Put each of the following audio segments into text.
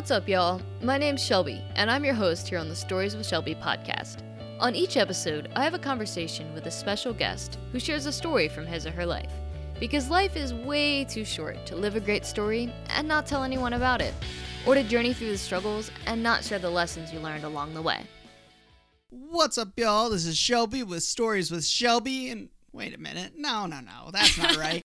What's up, y'all? My name's Shelby, and I'm your host here on the Stories with Shelby podcast. On each episode, I have a conversation with a special guest who shares a story from his or her life. Because life is way too short to live a great story and not tell anyone about it, or to journey through the struggles and not share the lessons you learned along the way. What's up, y'all? This is Shelby with Stories with Shelby. And wait a minute. No, no, no. That's not right.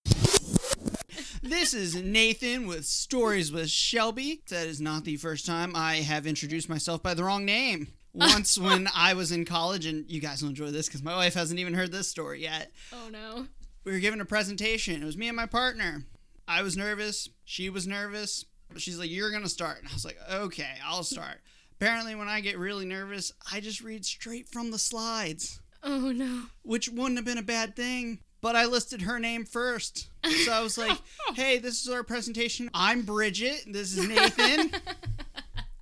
This is Nathan with Stories with Shelby. That is not the first time I have introduced myself by the wrong name. Once when I was in college, and you guys will enjoy this because my wife hasn't even heard this story yet. Oh no. We were given a presentation. It was me and my partner. I was nervous. She was nervous. She's like, You're going to start. And I was like, Okay, I'll start. Apparently, when I get really nervous, I just read straight from the slides, Oh no. which wouldn't have been a bad thing. But I listed her name first. So I was like, hey, this is our presentation. I'm Bridget. This is Nathan.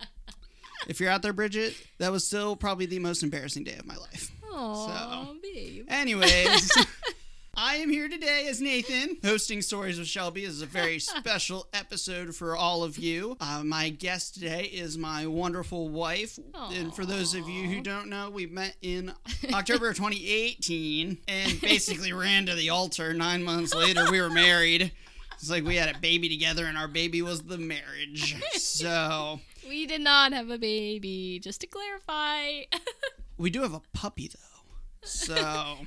if you're out there, Bridget, that was still probably the most embarrassing day of my life. Aw, So- babe. Anyways, I am here today as Nathan, hosting Stories with Shelby. This is a very special episode for all of you. Uh, my guest today is my wonderful wife. And for those of you who don't know, we met in October of 2018 and basically ran to the altar. Nine months later, we were married. It's like we had a baby together, and our baby was the marriage. So We did not have a baby, just to clarify. we do have a puppy, though. So.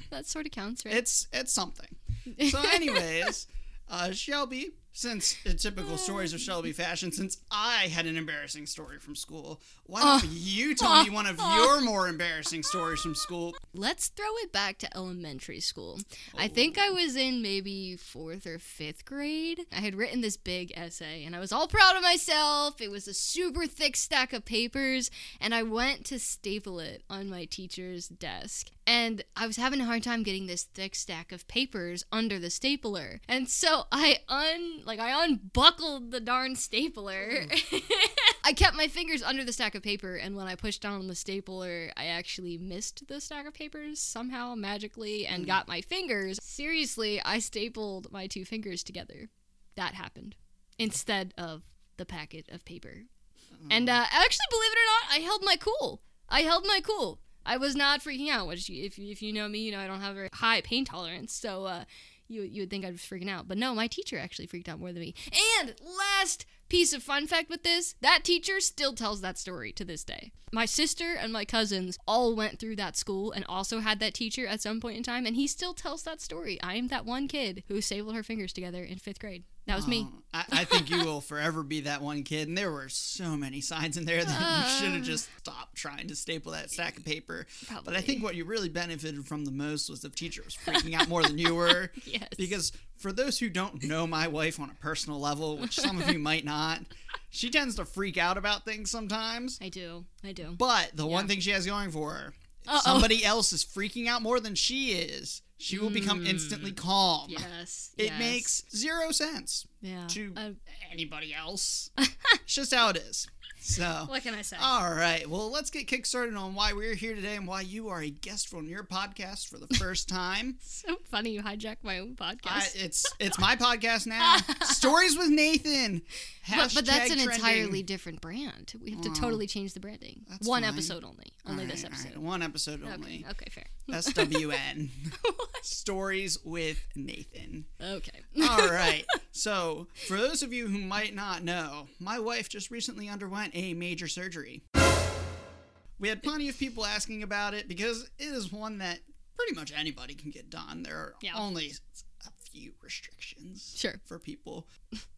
that sort of counts, right? it's it's something. So, anyways, uh, Shelby, since in typical stories of Shelby fashion, since I had an embarrassing story from school, why don't you tell me one of your more embarrassing stories from school? Let's throw it back to elementary school. I think I was in maybe fourth or fifth grade. I had written this big essay and I was all proud of myself. It was a super thick stack of papers, and I went to staple it on my teacher's desk. And I was having a hard time getting this thick stack of papers under the stapler. And so I un like I unbuckled the darn stapler. Mm. I kept my fingers under the stack of paper, and when I pushed down on the stapler, I actually missed the stack of papers somehow magically and mm. got my fingers. Seriously, I stapled my two fingers together. That happened instead of the packet of paper. And mm. uh, actually, believe it or not, I held my cool. I held my cool. I was not freaking out, which if if you know me, you know I don't have a very high pain tolerance, so uh, you you would think I was freaking out. But no, my teacher actually freaked out more than me. And last piece of fun fact with this, that teacher still tells that story to this day. My sister and my cousins all went through that school and also had that teacher at some point in time, and he still tells that story. I am that one kid who stapled her fingers together in fifth grade. That was me. Um, I, I think you will forever be that one kid, and there were so many signs in there that you should have just stopped trying to staple that stack of paper. Probably. But I think what you really benefited from the most was the teacher was freaking out more than you were. Yes. Because for those who don't know my wife on a personal level, which some of you might not, she tends to freak out about things sometimes. I do. I do. But the one thing she has going for her, Uh-oh. somebody else is freaking out more than she is, she will become instantly calm. Yes. It yes. makes zero sense yeah. to Uh, anybody else. it's just how it is. So, what can I say? all right. Well, let's get kickstarted on why we're here today and why you are a guest on your podcast for the first time. so funny you hijacked my own podcast. I, it's it's my podcast now. Stories with Nathan. but, but that's an Hashtag entirely different brand. We have to totally change the branding. One fine. episode only. Only All this episode. right, One episode Okay. only. Okay, fair. SWN. Stories with Nathan. okay. All right. So, for those of you who might not know, my wife just recently underwent a major surgery. We had plenty of people asking about it because it is one that pretty much anybody can get done. There are Yeah. only a few restrictions Sure. for people.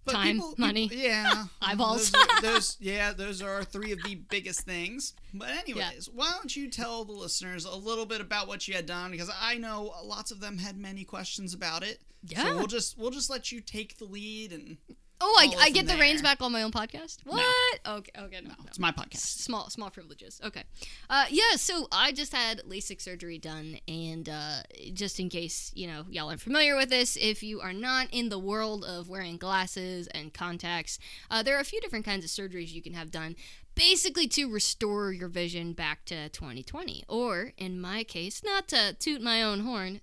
Time, money. yeah, Eyeballs. Those, are- those, yeah, those are three of the biggest things. But anyways, why don't you tell the listeners a little bit about what you had done? Because I know lots of them had many questions about it. Yeah. So we'll just we'll just let you take the lead and Oh, I, I get the reins back on my own podcast. What? Okay. Okay. No. no. it's my podcast. Small, small privileges. Okay. Uh, yeah. So I just had LASIK surgery done, and uh, just in case you know y'all aren't familiar with this, if you are not in the world of wearing glasses and contacts, uh, there are a few different kinds of surgeries you can have done. Basically, to restore your vision back to 2020, or in my case, not to toot my own horn,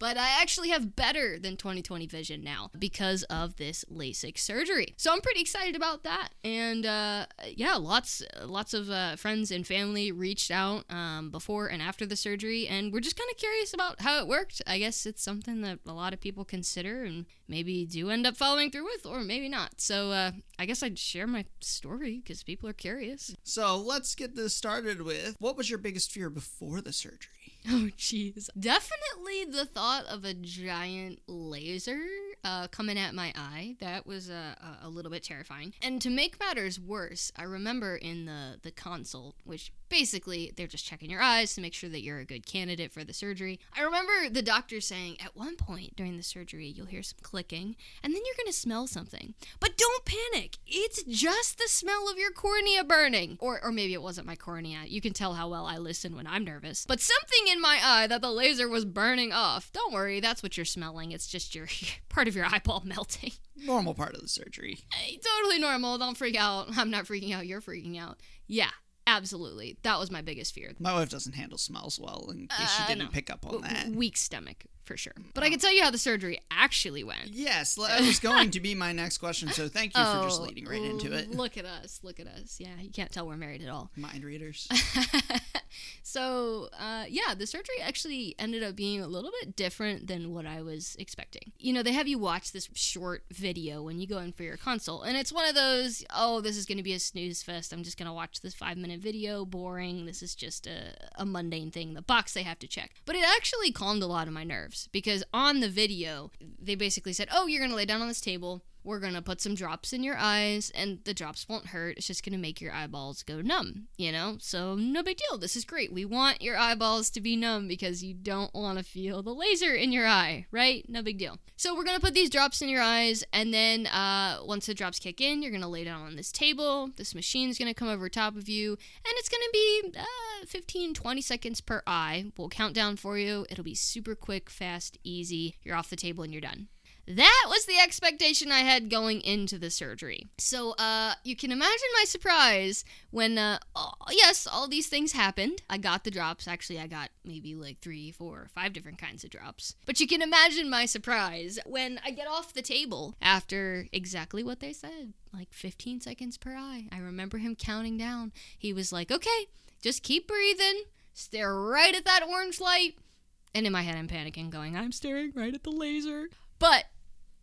but I actually have better than 2020 vision now because of this LASIK surgery. So I'm pretty excited about that. And uh, yeah, lots lots of uh, friends and family reached out um, before and after the surgery, and we're just kind of curious about how it worked. I guess it's something that a lot of people consider and maybe do end up following through with, or maybe not. So uh, I guess I'd share my story because people are curious. So let's get this started with what was your biggest fear before the surgery? Oh, jeez. Definitely the thought of a giant laser uh, coming at my eye. That was uh, a little bit terrifying. And to make matters worse, I remember in the, the consult, which basically they're just checking your eyes to make sure that you're a good candidate for the surgery. I remember the doctor saying at one point during the surgery, you'll hear some clicking, and then you're going to smell something. But don't panic. It's just the smell of your cornea burning. Or, or maybe it wasn't my cornea. You can tell how well I listen when I'm nervous. But something in my eye that the laser was burning off. Don't worry, that's what you're smelling. It's just your part of your eyeball melting. Normal part of the surgery. Hey, totally normal. Don't freak out. I'm not freaking out. You're freaking out. Yeah, Absolutely. That was my biggest fear. My wife doesn't handle smells well, in case uh, you didn't no. pick up on that. Weak stomach, for sure. But I can tell you how the surgery actually went. Yes, that was going to be my next question. So thank you oh, for just oh, leading right into it. Look at us. Look at us. Yeah, you can't tell we're married at all. Mind readers. so, uh, yeah, the surgery actually ended up being a little bit different than what I was expecting. You know, they have you watch this short video when you go in for your consult, and it's one of those, oh, this is going to be a snooze fest. I'm just going to watch this five minute video. Boring. This is just a, a mundane thing, the box they have to check. But it actually calmed a lot of my nerves because on the video, they basically said, Oh, you're going to lay down on this table. We're going to put some drops in your eyes, and the drops won't hurt. It's just going to make your eyeballs go numb, you know? So, no big deal. This is great. We want your eyeballs to be numb because you don't want to feel the laser in your eye, right? No big deal. So, we're going to put these drops in your eyes, and then uh, once the drops kick in, you're going to lay down on this table. This machine's going to come over top of you, and it's going to be uh, 15, 20 seconds per eye. We'll count down for you. It'll be super quick, fast, easy. You're off the table and you're done. That was the expectation I had going into the surgery. So, uh, you can imagine my surprise when, uh, oh, yes, all these things happened. I got the drops. Actually, I got maybe like three, four, five different kinds of drops. But you can imagine my surprise when I get off the table after exactly what they said like 15 seconds per eye. I remember him counting down. He was like, okay, just keep breathing, stare right at that orange light. And in my head, I'm panicking, going, I'm staring right at the laser. But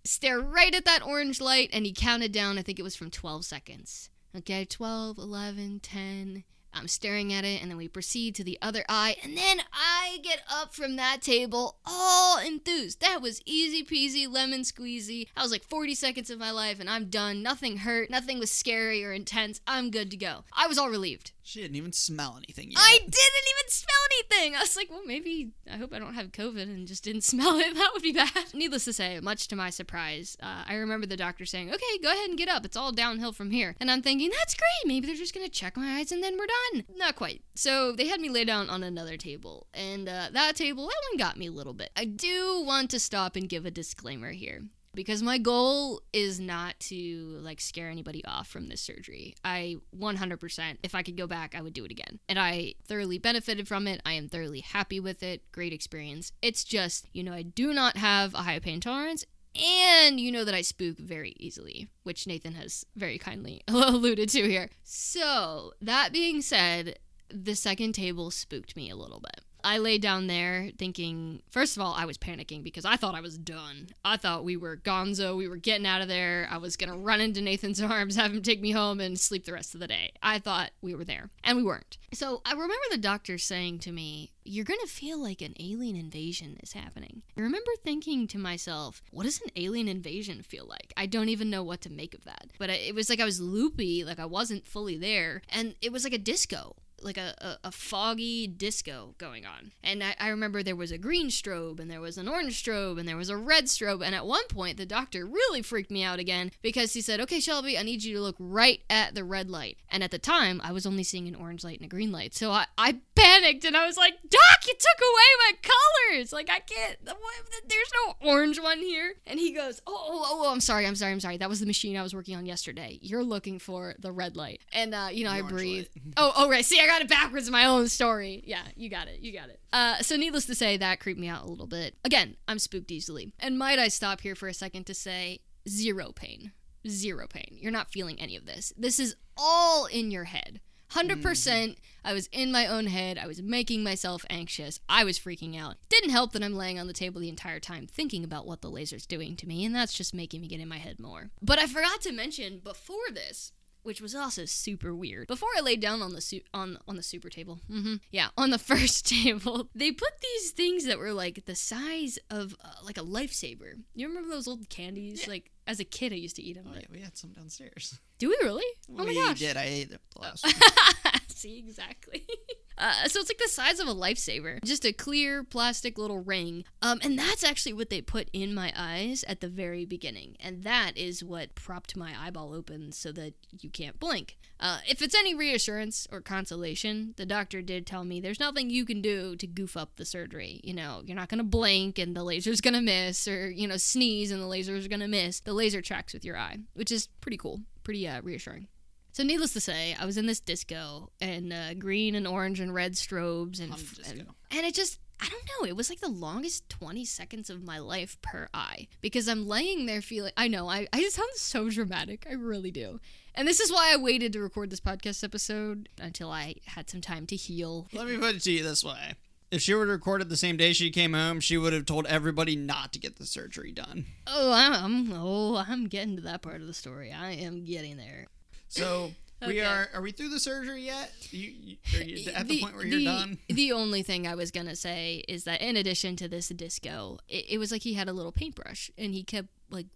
stare right at that orange light, and he counted down, I think it was from 12 seconds. Okay, 12, 11, 10. I'm staring at it, and then we proceed to the other eye, and then I get up from that table all enthused. That was easy peasy, lemon squeezy. I was like 40 seconds of my life, and I'm done. Nothing hurt, nothing was scary or intense. I'm good to go. I was all relieved. She didn't even smell anything yet. I didn't even smell anything. I was like, well, maybe I hope I don't have COVID and just didn't smell it. That would be bad. Needless to say, much to my surprise, uh, I remember the doctor saying, okay, go ahead and get up. It's all downhill from here. And I'm thinking, that's great. Maybe they're just going to check my eyes and then we're done. Not quite. So they had me lay down on another table. And uh, that table, that one got me a little bit. I do want to stop and give a disclaimer here because my goal is not to like scare anybody off from this surgery. I 100% if I could go back, I would do it again. And I thoroughly benefited from it. I am thoroughly happy with it. Great experience. It's just, you know, I do not have a high pain tolerance and you know that I spook very easily, which Nathan has very kindly alluded to here. So, that being said, the second table spooked me a little bit. I lay down there thinking, first of all, I was panicking because I thought I was done. I thought we were gonzo. We were getting out of there. I was going to run into Nathan's arms, have him take me home, and sleep the rest of the day. I thought we were there, and we weren't. So I remember the doctor saying to me, You're going to feel like an alien invasion is happening. I remember thinking to myself, What does an alien invasion feel like? I don't even know what to make of that. But it was like I was loopy, like I wasn't fully there, and it was like a disco like a, a, a, foggy disco going on. And I, I remember there was a green strobe and there was an orange strobe and there was a red strobe. And at one point, the doctor really freaked me out again because he said, Okay, Shelby, I need you to look right at the red light. And at the time, I was only seeing an orange light and a green light. So I, I panicked and I was like, Doc, you took away my colors. Like, I can't, there's no orange one here. And he goes, Oh, oh, oh, oh I'm sorry, I'm sorry, I'm sorry. That was the machine I was working on yesterday. You're looking for the red light. And, uh, you know, the I breathe. oh, oh, right. See, I I got it backwards in my own story. Yeah, you got it. You got it. Uh, so, needless to say, that creeped me out a little bit. Again, I'm spooked easily. And might I stop here for a second to say zero pain. Zero pain. You're not feeling any of this. This is all in your head. 100% mm. I was in my own head. I was making myself anxious. I was freaking out. Didn't help that I'm laying on the table the entire time thinking about what the laser's doing to me, and that's just making me get in my head more. But I forgot to mention before this, which was also super weird. Before I laid down on the su- on on the super table, mm-hmm, yeah, on the first table, they put these things that were like the size of uh, like a lifesaver. You remember those old candies? Yeah. Like as a kid, I used to eat them. Oh yeah, we had some downstairs. Do we really? oh my gosh! did. I ate them the last. See exactly. Uh, so it's like the size of a lifesaver, just a clear plastic little ring. Um, and that's actually what they put in my eyes at the very beginning, and that is what propped my eyeball open so that you can't blink. Uh, if it's any reassurance or consolation, the doctor did tell me there's nothing you can do to goof up the surgery. You know, you're not gonna blink and the laser's gonna miss, or you know, sneeze and the laser's gonna miss. The laser tracks with your eye, which is pretty cool, pretty uh, reassuring. So needless to say, I was in this disco and uh, green and orange and red strobes and, and and it just I don't know. It was like the longest 20 seconds of my life per eye because I'm laying there feeling. I know, I, I sound so dramatic. I really do. And this is why I waited to record this podcast episode until I had some time to heal. Let me put it to you this way. If she would have recorded the same day she came home, she would have told everybody not to get the surgery done. Oh, I'm oh, I'm getting to that part of the story. I am getting there. So okay. we are. Are we through the surgery yet? You, you, are you at the, the, point where you're the, done? The only thing I was gonna say is that in addition to this disco, it, it was like he had a little paintbrush and he kept like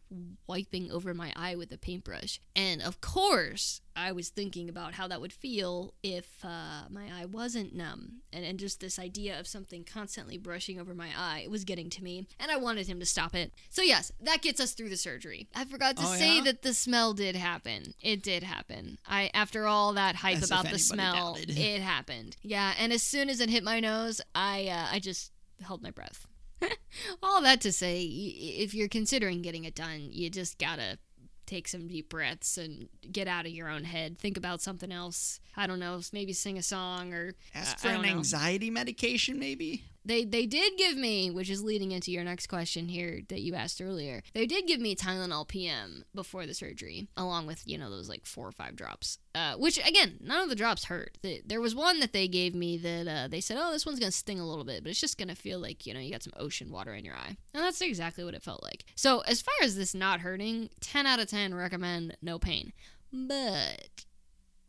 wiping over my eye with a paintbrush. And of course, I was thinking about how that would feel if uh, my eye wasn't numb. And, and just this idea of something constantly brushing over my eye was getting to me. And I wanted him to stop it. So, yes, that gets us through the surgery. I forgot to oh, say yeah? that the smell did happen. It did happen. I After all that hype as about the smell, doubted. it happened. Yeah. And as soon as it hit my nose, I, uh, I just held my breath. All that to say, if you're considering getting it done, you just gotta take some deep breaths and get out of your own head. Think about something else. I don't know, maybe sing a song or ask for an anxiety medication, maybe. They they did give me, which is leading into your next question here that you asked earlier. They did give me Tylenol PM before the surgery, along with you know those like four or five drops. Uh, which again, none of the drops hurt. The, there was one that they gave me that uh, they said, oh, this one's gonna sting a little bit, but it's just gonna feel like you know you got some ocean water in your eye, and that's exactly what it felt like. So as far as this not hurting, ten out of ten recommend no pain. But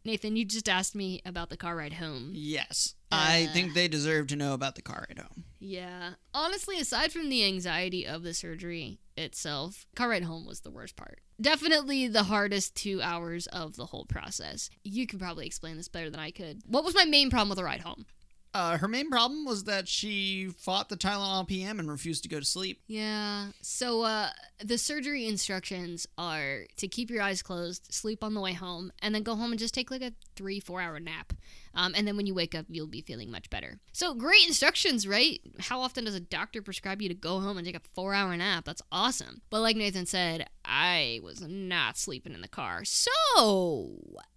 Nathan, you just asked me about the car ride home. Yes. I think they deserve to know about the car ride home. Yeah. Honestly, aside from the anxiety of the surgery itself, car ride home was the worst part. Definitely the hardest two hours of the whole process. You can probably explain this better than I could. What was my main problem with the ride home? Uh, her main problem was that she fought the Tylenol PM and refused to go to sleep. Yeah. So uh, the surgery instructions are to keep your eyes closed, sleep on the way home, and then go home and just take like a three, four hour nap. Um, and then when you wake up, you'll be feeling much better. So great instructions, right? How often does a doctor prescribe you to go home and take a four hour nap? That's awesome. But like Nathan said, I was not sleeping in the car. So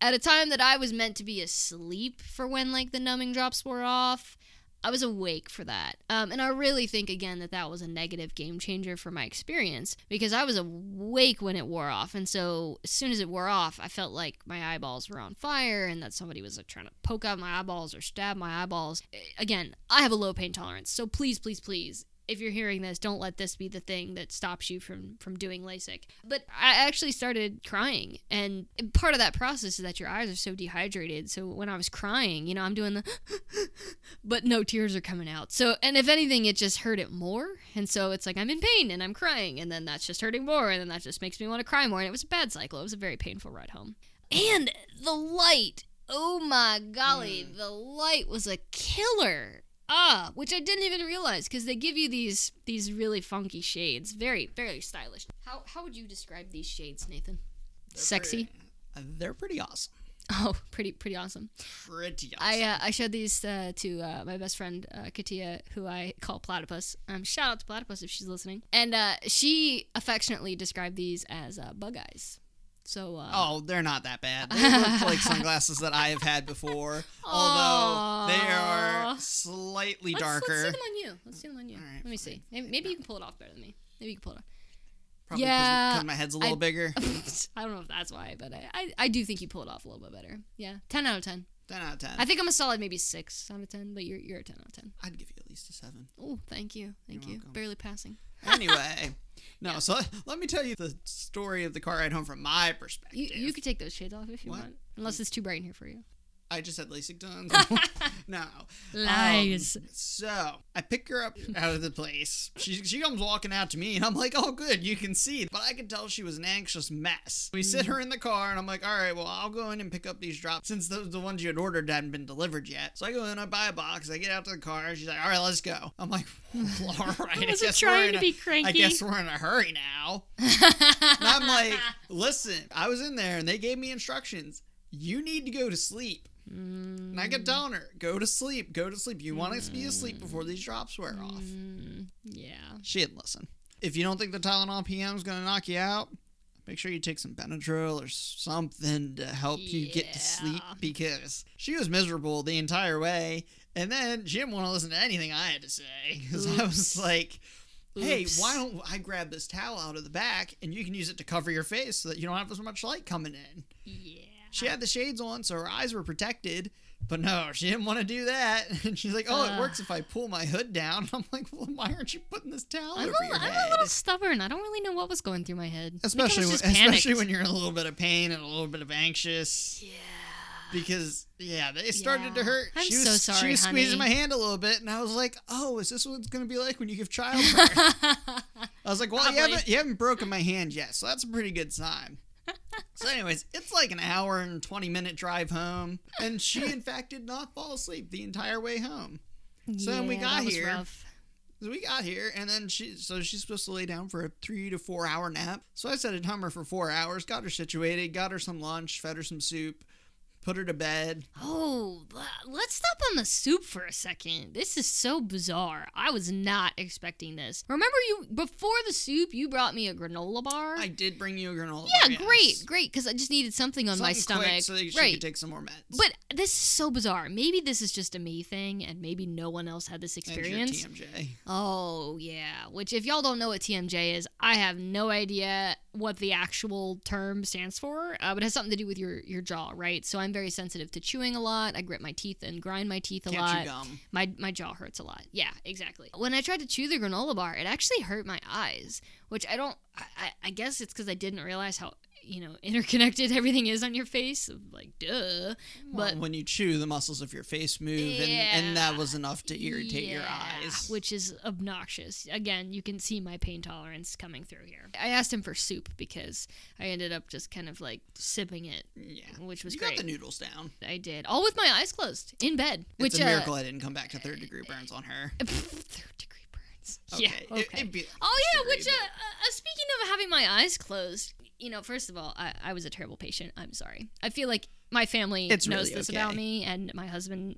at a time that I was meant to be asleep for when like the numbing drops were off, I was awake for that. Um, and I really think, again, that that was a negative game changer for my experience because I was awake when it wore off. And so as soon as it wore off, I felt like my eyeballs were on fire and that somebody was like, trying to poke out my eyeballs or stab my eyeballs. Again, I have a low pain tolerance. So please, please, please, if you're hearing this, don't let this be the thing that stops you from from doing LASIK. But I actually started crying, and part of that process is that your eyes are so dehydrated. So when I was crying, you know, I'm doing the, but no tears are coming out. So and if anything, it just hurt it more. And so it's like I'm in pain and I'm crying, and then that's just hurting more, and then that just makes me want to cry more. And it was a bad cycle. It was a very painful ride home. And the light. Oh my golly, mm. the light was a killer. Ah, which I didn't even realize because they give you these these really funky shades, very very stylish. How how would you describe these shades, Nathan? They're Sexy. Pretty, uh, they're pretty awesome. Oh, pretty pretty awesome. Pretty awesome. I uh, I showed these uh, to uh, my best friend uh, Katia, who I call Platypus. Um, shout out to Platypus if she's listening. And uh, she affectionately described these as uh, bug eyes. So uh, Oh, they're not that bad. They look like sunglasses that I have had before, although they are slightly let's, darker. Let's see them on you. Let's see them on you. Right, Let me see. Maybe, maybe you can pull it off better than me. Maybe you can pull it off. Probably Yeah, because my head's a little I- bigger. I don't know if that's why, but I, I, I do think you pull it off a little bit better. Yeah, ten out of ten. 10 out of 10. I think I'm a solid maybe six out of ten, but you're you're a ten out of ten. I'd give you at least a 7. Oh, thank you, thank You're you. welcome. Barely passing. Anyway, no, so let me tell you the story of the car ride home from my perspective. You you could take those shades off if you What? want, unless it's too bright in here for you. I just had LASIK done. no. Lies. Um, so I pick her up out of the place. She, she comes walking out to me, and I'm like, oh, good, you can see. But I could tell she was an anxious mess. We sit her in the car, and I'm like, all right, well, I'll go in and pick up these drops since the, the ones you had ordered hadn't been delivered yet. So I go in, I buy a box, I get out to the car, and she's like, all right, let's go. I'm like, all right, I wasn't guess we're trying to a- be cranky. I guess we're in a hurry now. And I'm like, listen, I was in there and they gave me instructions. You need to go to sleep. And I kept telling her, go to sleep, go to sleep. You want to be asleep before these drops wear off. Mm, yeah. She didn't listen. If you don't think the Tylenol PM is going to knock you out, make sure you take some Benadryl or something to help you get to sleep because she was miserable the entire way. And then she didn't want to listen to anything I had to say because I was like, hey, Oops. why don't I grab this towel out of the back and you can use it to cover your face so that you don't have as much light coming in? Yeah. She had the shades on, so her eyes were protected. But no, she didn't want to do that. And she's like, "Oh, it works if I pull my hood down." I'm like, "Well, why aren't you putting this towel I'm, over a, your I'm head?" a little stubborn. I don't really know what was going through my head. I think I especially when, especially panicked. when you're in a little bit of pain and a little bit of anxious. Yeah. Because yeah, they started to hurt. I'm she was, so She sorry, was squeezing honey. my hand a little bit, and I was like, "Oh, is this what it's gonna be like when you give childbirth?" I was like, "Well, you Probably. haven't you haven't broken my hand yet, so that's a pretty good sign." So, anyways, it's like an hour and twenty minute drive home, and she in fact did not fall asleep the entire way home. So then we got here. So we got here, and then she, so she's supposed to lay down for a three to four hour nap. So I set a timer for four hours, got her situated, got her some lunch, fed her some soup, put her to bed. Oh, let's stop on the soup for a second. This is so bizarre. I was not expecting this. Remember, you before the soup, you brought me a granola bar. I did bring you a granola. yeah, bar, yes. great, great, because I just needed something on my Something quick stomach. so that she right. could take some more meds. But this is so bizarre. Maybe this is just a me thing, and maybe no one else had this experience. TMJ. Oh, yeah. Which, if y'all don't know what TMJ is, I have no idea what the actual term stands for, uh, but it has something to do with your, your jaw, right? So I'm very sensitive to chewing a lot. I grit my teeth and grind my teeth a Can't lot. chew gum. My, my jaw hurts a lot. Yeah, exactly. When I tried to chew the granola bar, it actually hurt my eyes, which I don't, I, I- I guess it's because I didn't realize how, you know, interconnected everything is on your face. Like, duh. Well, But when you chew, the muscles of your face move, and, and that was enough to irritate your eyes. which is obnoxious. Again, you can see my pain tolerance coming through here. I asked him for soup because I ended up just kind of like sipping it, yeah. which was you great. got the noodles down. I did all with my eyes closed in bed, which it's a uh, miracle I didn't come back to third degree burns on her. third degree burns. Okay. Yeah. Okay. be Oh yeah, which uh, uh, speaking of having my eyes closed, you know, first of all, I, I was a terrible patient. I'm sorry. I feel like my family It's knows really this okay. about me, and my husband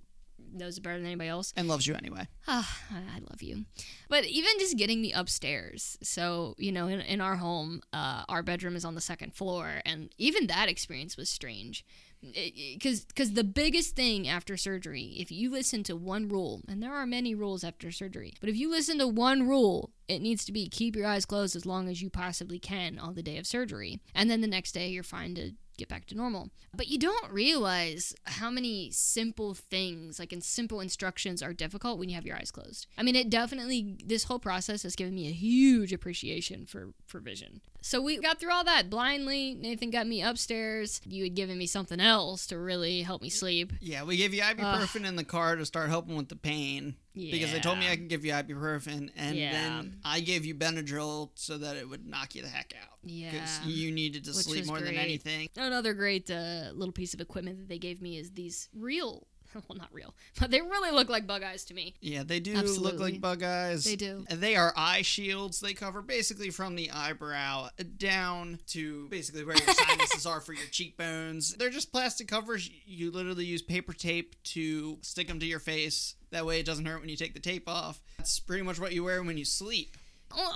knows it better than anybody else. and loves you anyway. Ah, I love you. But even just getting me upstairs. So, you know, in, in our home, uh, our bedroom is on the second floor. And even that experience was strange. Because the biggest thing after surgery, if you listen to one rule, and there are many rules after surgery, but if you listen to one rule, it needs to be keep your eyes closed as long as you possibly can on the day of surgery. And then the next day, you're fine to get back to normal. But you don't realize how many simple things, like in simple instructions, are difficult when you have your eyes closed. I mean, it definitely, this whole process has given me a huge appreciation for, for vision. So we got through all that blindly. Nathan got me upstairs. You had given me something else to really help me sleep. Yeah, we gave you ibuprofen in the car to start helping with the pain. Because they told me I can give you ibuprofen, and Yeah. then I gave you Benadryl so that it would knock you the heck out. Yeah. Because you needed to Which sleep more than anything. Another great uh, little piece of equipment that they gave me is these real, well, not real, but they really look like bug eyes to me. Yeah, they do look like bug eyes. They do. They are eye shields. They cover basically from the eyebrow down to basically where your sinuses are for your cheekbones. They're just plastic covers. You literally use paper tape to stick them to your face. That way it doesn't hurt when you take the tape off. That's pretty much what you wear when you sleep.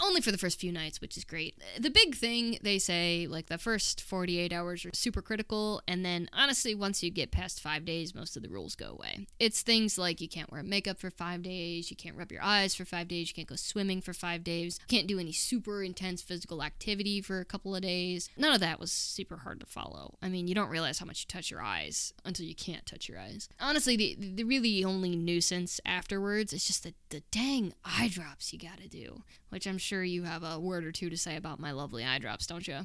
Only for the first few nights, which is great. The big thing they say, like the first 48 hours are super critical, and then honestly, once you get past five days, most of the rules go away. It's things like you can't wear makeup for five days, you can't rub your eyes for five days, you can't go swimming for five days, you can't do any super intense physical activity for a couple of days. None of that was super hard to follow. I mean, you don't realize how much you touch your eyes until you can't touch your eyes. Honestly, the, the really only nuisance afterwards is just the, the dang eye drops you gotta do, which I'm sure you have a word or two to say about my lovely eye drops, don't you?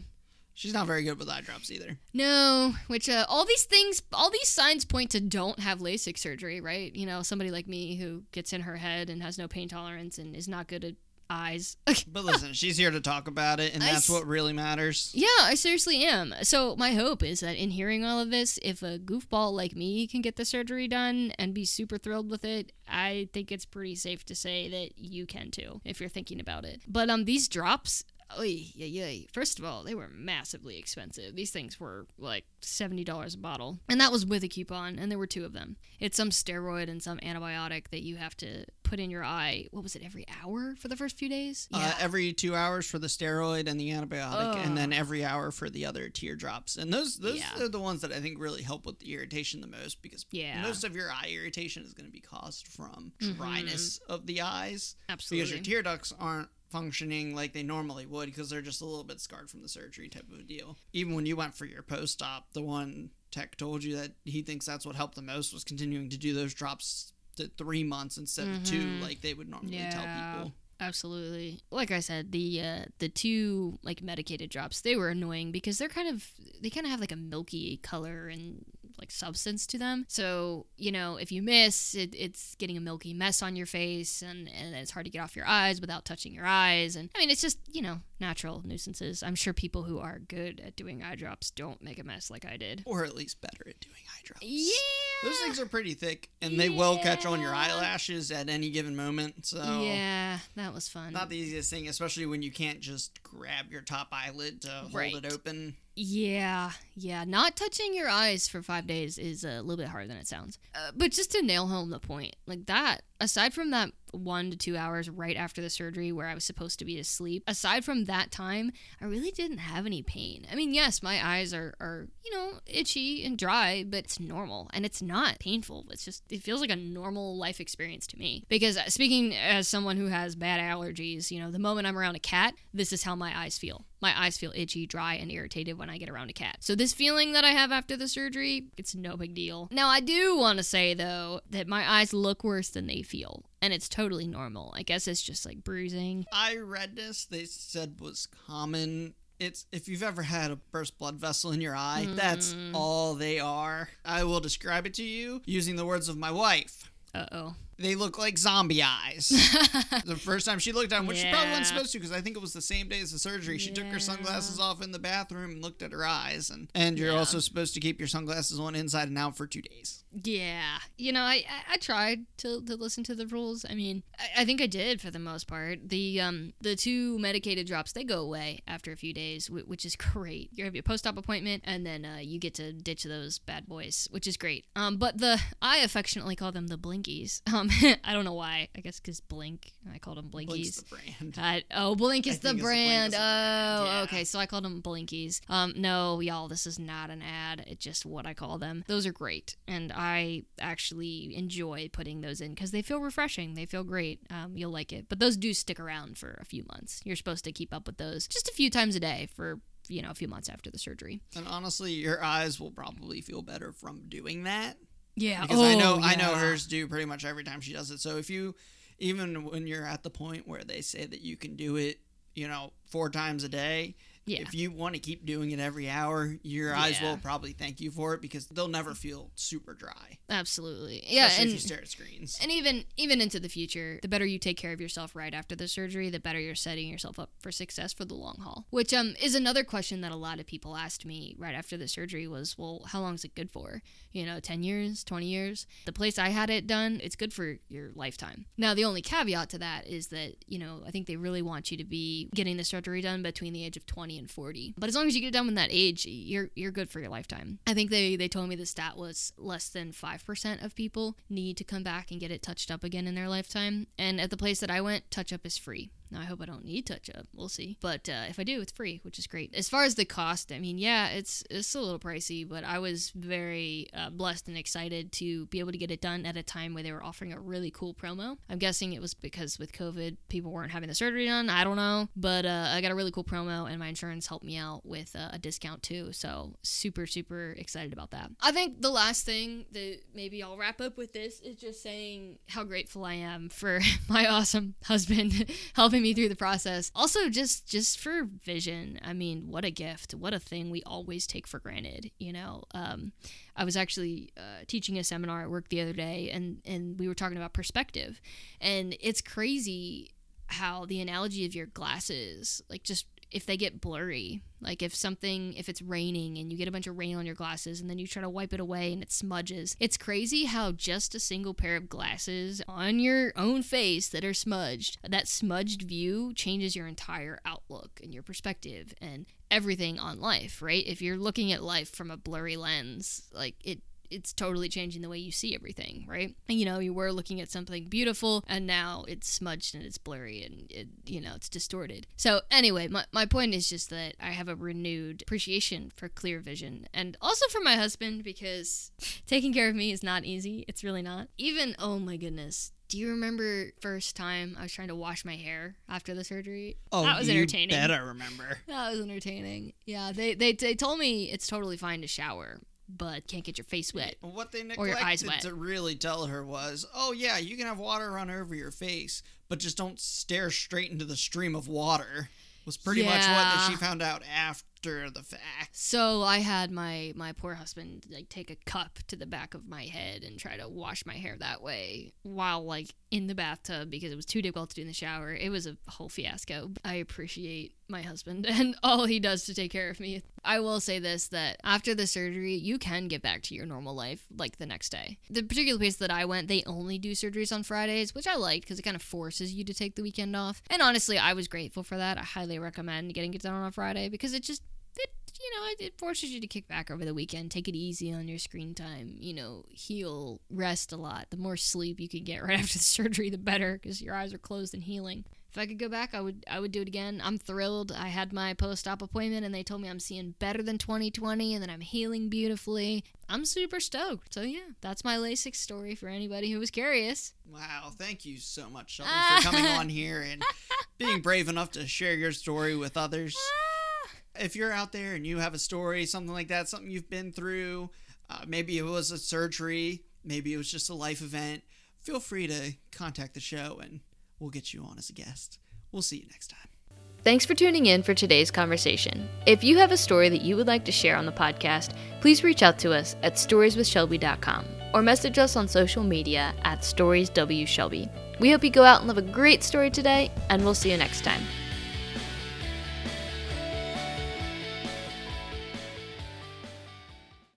She's not very good with eye drops either. No, which uh, all these things, all these signs point to don't have LASIK surgery, right? You know, somebody like me who gets in her head and has no pain tolerance and is not good at eyes. but listen, she's here to talk about it, and that's what really matters. Yeah, I seriously am. So my hope is that in hearing all of this, if a goofball like me can get the surgery done and be super thrilled with it, I think it's pretty safe to say that you can too, if you're thinking about it. But um, these drops, Oy, yeah, yeah. First of all, they were massively expensive. These things were like $70 a bottle. And that was with a coupon, and there were two of them. It's some steroid and some antibiotic that you have to put in your eye. What was it, every hour for the first few days? Uh, yeah. Uh, every two hours for the steroid and the antibiotic, and then every hour for the other teardrops. And those, those yeah. are the ones that I think really help with the irritation the most because yeah. most of your eye irritation is going to be caused from mm-hmm. dryness mm-hmm. of the eyes. Absolutely. Because your tear ducts aren't functioning like they normally would because they're just a little bit scarred from the surgery type of a deal. Even when you went for your post op, the one tech told you that he thinks that's what helped the most was continuing to do those drops to three months instead mm-hmm. of two, mm-hmm. like they would normally yeah. tell people. Absolutely. Like I said, the uh, the two like medicated drops, they were annoying because they're kind of they kind of have like a milky color and like substance to them. So, you know, if you miss, it, it's getting a milky mess on your face and, and it's hard to get off your eyes without touching your eyes. And I mean, it's just, you know, natural nuisances. I'm sure people who are good at doing eye drops don't make a mess like I did. Or at least better at doing eye drops. Yeah. Those things are pretty thick and yeah. they will catch on your eyelashes at any given moment. So, yeah, that was fun. Not the easiest thing, especially when you can't just grab your top eyelid to hold it open. Yeah, yeah. Not touching your eyes for five days is a little bit harder than it sounds. Uh, but just to nail home the point, like that, aside from that one to two hours right after the surgery where I was supposed to be asleep, aside from that time, I really didn't have any pain. I mean, yes, my eyes are, are you know, itchy and dry, but it's normal and it's not painful. It's just, it feels like a normal life experience to me. Because uh, speaking as someone who has bad allergies, you know, the moment I'm around a cat, this is how my eyes feel. My eyes feel itchy, dry, and irritated when I get around a cat. So, this feeling that I have after the surgery, it's no big deal. Now, I do want to say, though, that my eyes look worse than they feel and it's totally normal. I guess it's just like bruising. Eye redness, they said, was common. It's if you've ever had a burst blood vessel in your eye, mm. that's all they are. I will describe it to you using the words of my wife. Uh oh they look like zombie eyes. the first time she looked at them, which yeah. she probably wasn't supposed to, because I think it was the same day as the surgery. She yeah. took her sunglasses off in the bathroom and looked at her eyes, and and you're yeah. also supposed to keep your sunglasses on inside and out for two days. Yeah, you know, I I, I tried to, to listen to the rules. I mean, I, I think I did for the most part. The um the two medicated drops they go away after a few days, which is great. You have your post op appointment, and then uh, you get to ditch those bad boys, which is great. Um, but the I affectionately call them the blinkies. Um, um, I don't know why. I guess because Blink. I called them Blinkies. Brand. I, oh, Blink is the brand. The oh, yeah. okay. So I called them Blinkies. Um, no, y'all, this is not an ad. It's just what I call them. Those are great, and I actually enjoy putting those in because they feel refreshing. They feel great. Um, you'll like it. But those do stick around for a few months. You're supposed to keep up with those just a few times a day for you know a few months after the surgery. And honestly, your eyes will probably feel better from doing that yeah, because oh, I know yeah. I know hers do pretty much every time she does it. So if you even when you're at the point where they say that you can do it, you know, four times a day, yeah. If you want to keep doing it every hour, your yeah. eyes will probably thank you for it because they'll never feel super dry. Absolutely. Yeah, and if you stare at screens. And even even into the future, the better you take care of yourself right after the surgery, the better you're setting yourself up for success for the long haul. Which um is another question that a lot of people asked me right after the surgery was, well, how long is it good for? You know, 10 years, 20 years. The place I had it done, it's good for your lifetime. Now, the only caveat to that is that, you know, I think they really want you to be getting the surgery done between the age of 20 and 40. But as long as you get it done with that age, you're you're good for your lifetime. I think they they told me the stat was less than 5% of people need to come back and get it touched up again in their lifetime. And at the place that I went, touch up is free. Now, I hope I don't need touch up. We'll see. But uh, if I do, it's free, which is great. As far as the cost, I mean, yeah, it's it's a little pricey, but I was very uh, blessed and excited to be able to get it done at a time where they were offering a really cool promo. I'm guessing it was because with COVID, people weren't having the surgery done. I don't know, but uh, I got a really cool promo, and my insurance helped me out with uh, a discount too. So super super excited about that. I think the last thing that maybe I'll wrap up with this is just saying how grateful I am for my awesome husband helping me through the process. Also, just just for vision. I mean, what a gift! What a thing we always take for granted. You know, um, I was actually uh, teaching a seminar at work the other day, and and we were talking about perspective, and it's crazy how the analogy of your glasses, like just if they get blurry, like if something, if it's raining and you get a bunch of rain on your glasses and then you try to wipe it away and it smudges. It's crazy how just a single pair of glasses on your own face that are smudged, that smudged view changes your entire outlook and your perspective and everything on life, right? If you're looking at life from a blurry lens, like it it's totally changing the way you see everything, right? And, you know, you were looking at something beautiful and now it's smudged and it's blurry and it, you know, it's distorted. So, anyway, my, my point is just that I have a renewed appreciation for clear vision and also for my husband because taking care of me is not easy. It's really not. Even, oh my goodness, do you remember first time I was trying to wash my hair after the surgery? Oh, that was entertaining. bet I remember. That was entertaining. Yeah, they, they they told me it's totally fine to shower, but can't get your face wet. What they Or your eyes wet. to really tell her was, "Oh yeah, you can have water run over your face, but just don't stare straight into the stream of water." Was pretty much what she found out after the fact. So I had my my poor husband like take a cup to the back of my head and try to wash my hair that way while like in the bathtub because it was too difficult to do in the shower. It was a whole fiasco. I appreciate my husband and all he does to take care of me. I will say this that after the surgery, you can get back to your normal life like the next day. The particular place that I went, they only do surgeries on Fridays, which I liked because it kind of forces you to take the weekend off. And honestly, I was grateful for that. I highly recommend getting it done on a Friday because it just you know it, it forces you to kick back over the weekend take it easy on your screen time you know heal rest a lot. The more sleep you can get right after the surgery the better because your eyes are closed and healing. If i could go back i would i would do it again. I'm thrilled. I had my post-op appointment and they told me i'm seeing better than 2020 and that i'm healing beautifully. I'm super stoked. So yeah that's my lasik story for anybody who was curious. Wow, thank you so much, Shelby, for coming on here and being brave enough to share your story with others. If you're out there and you have a story, something like that, something you've been through, uh, maybe it was a surgery, maybe it was just a life event, feel free to contact the show and we'll get you on as a guest. We'll see you next time. Thanks for tuning in for today's conversation. If you have a story that you would like to share on the podcast, please reach out to us at storieswithshelby.com or message us on social media at storieswshelby. We hope you go out and live a great story today, and we'll see you next time.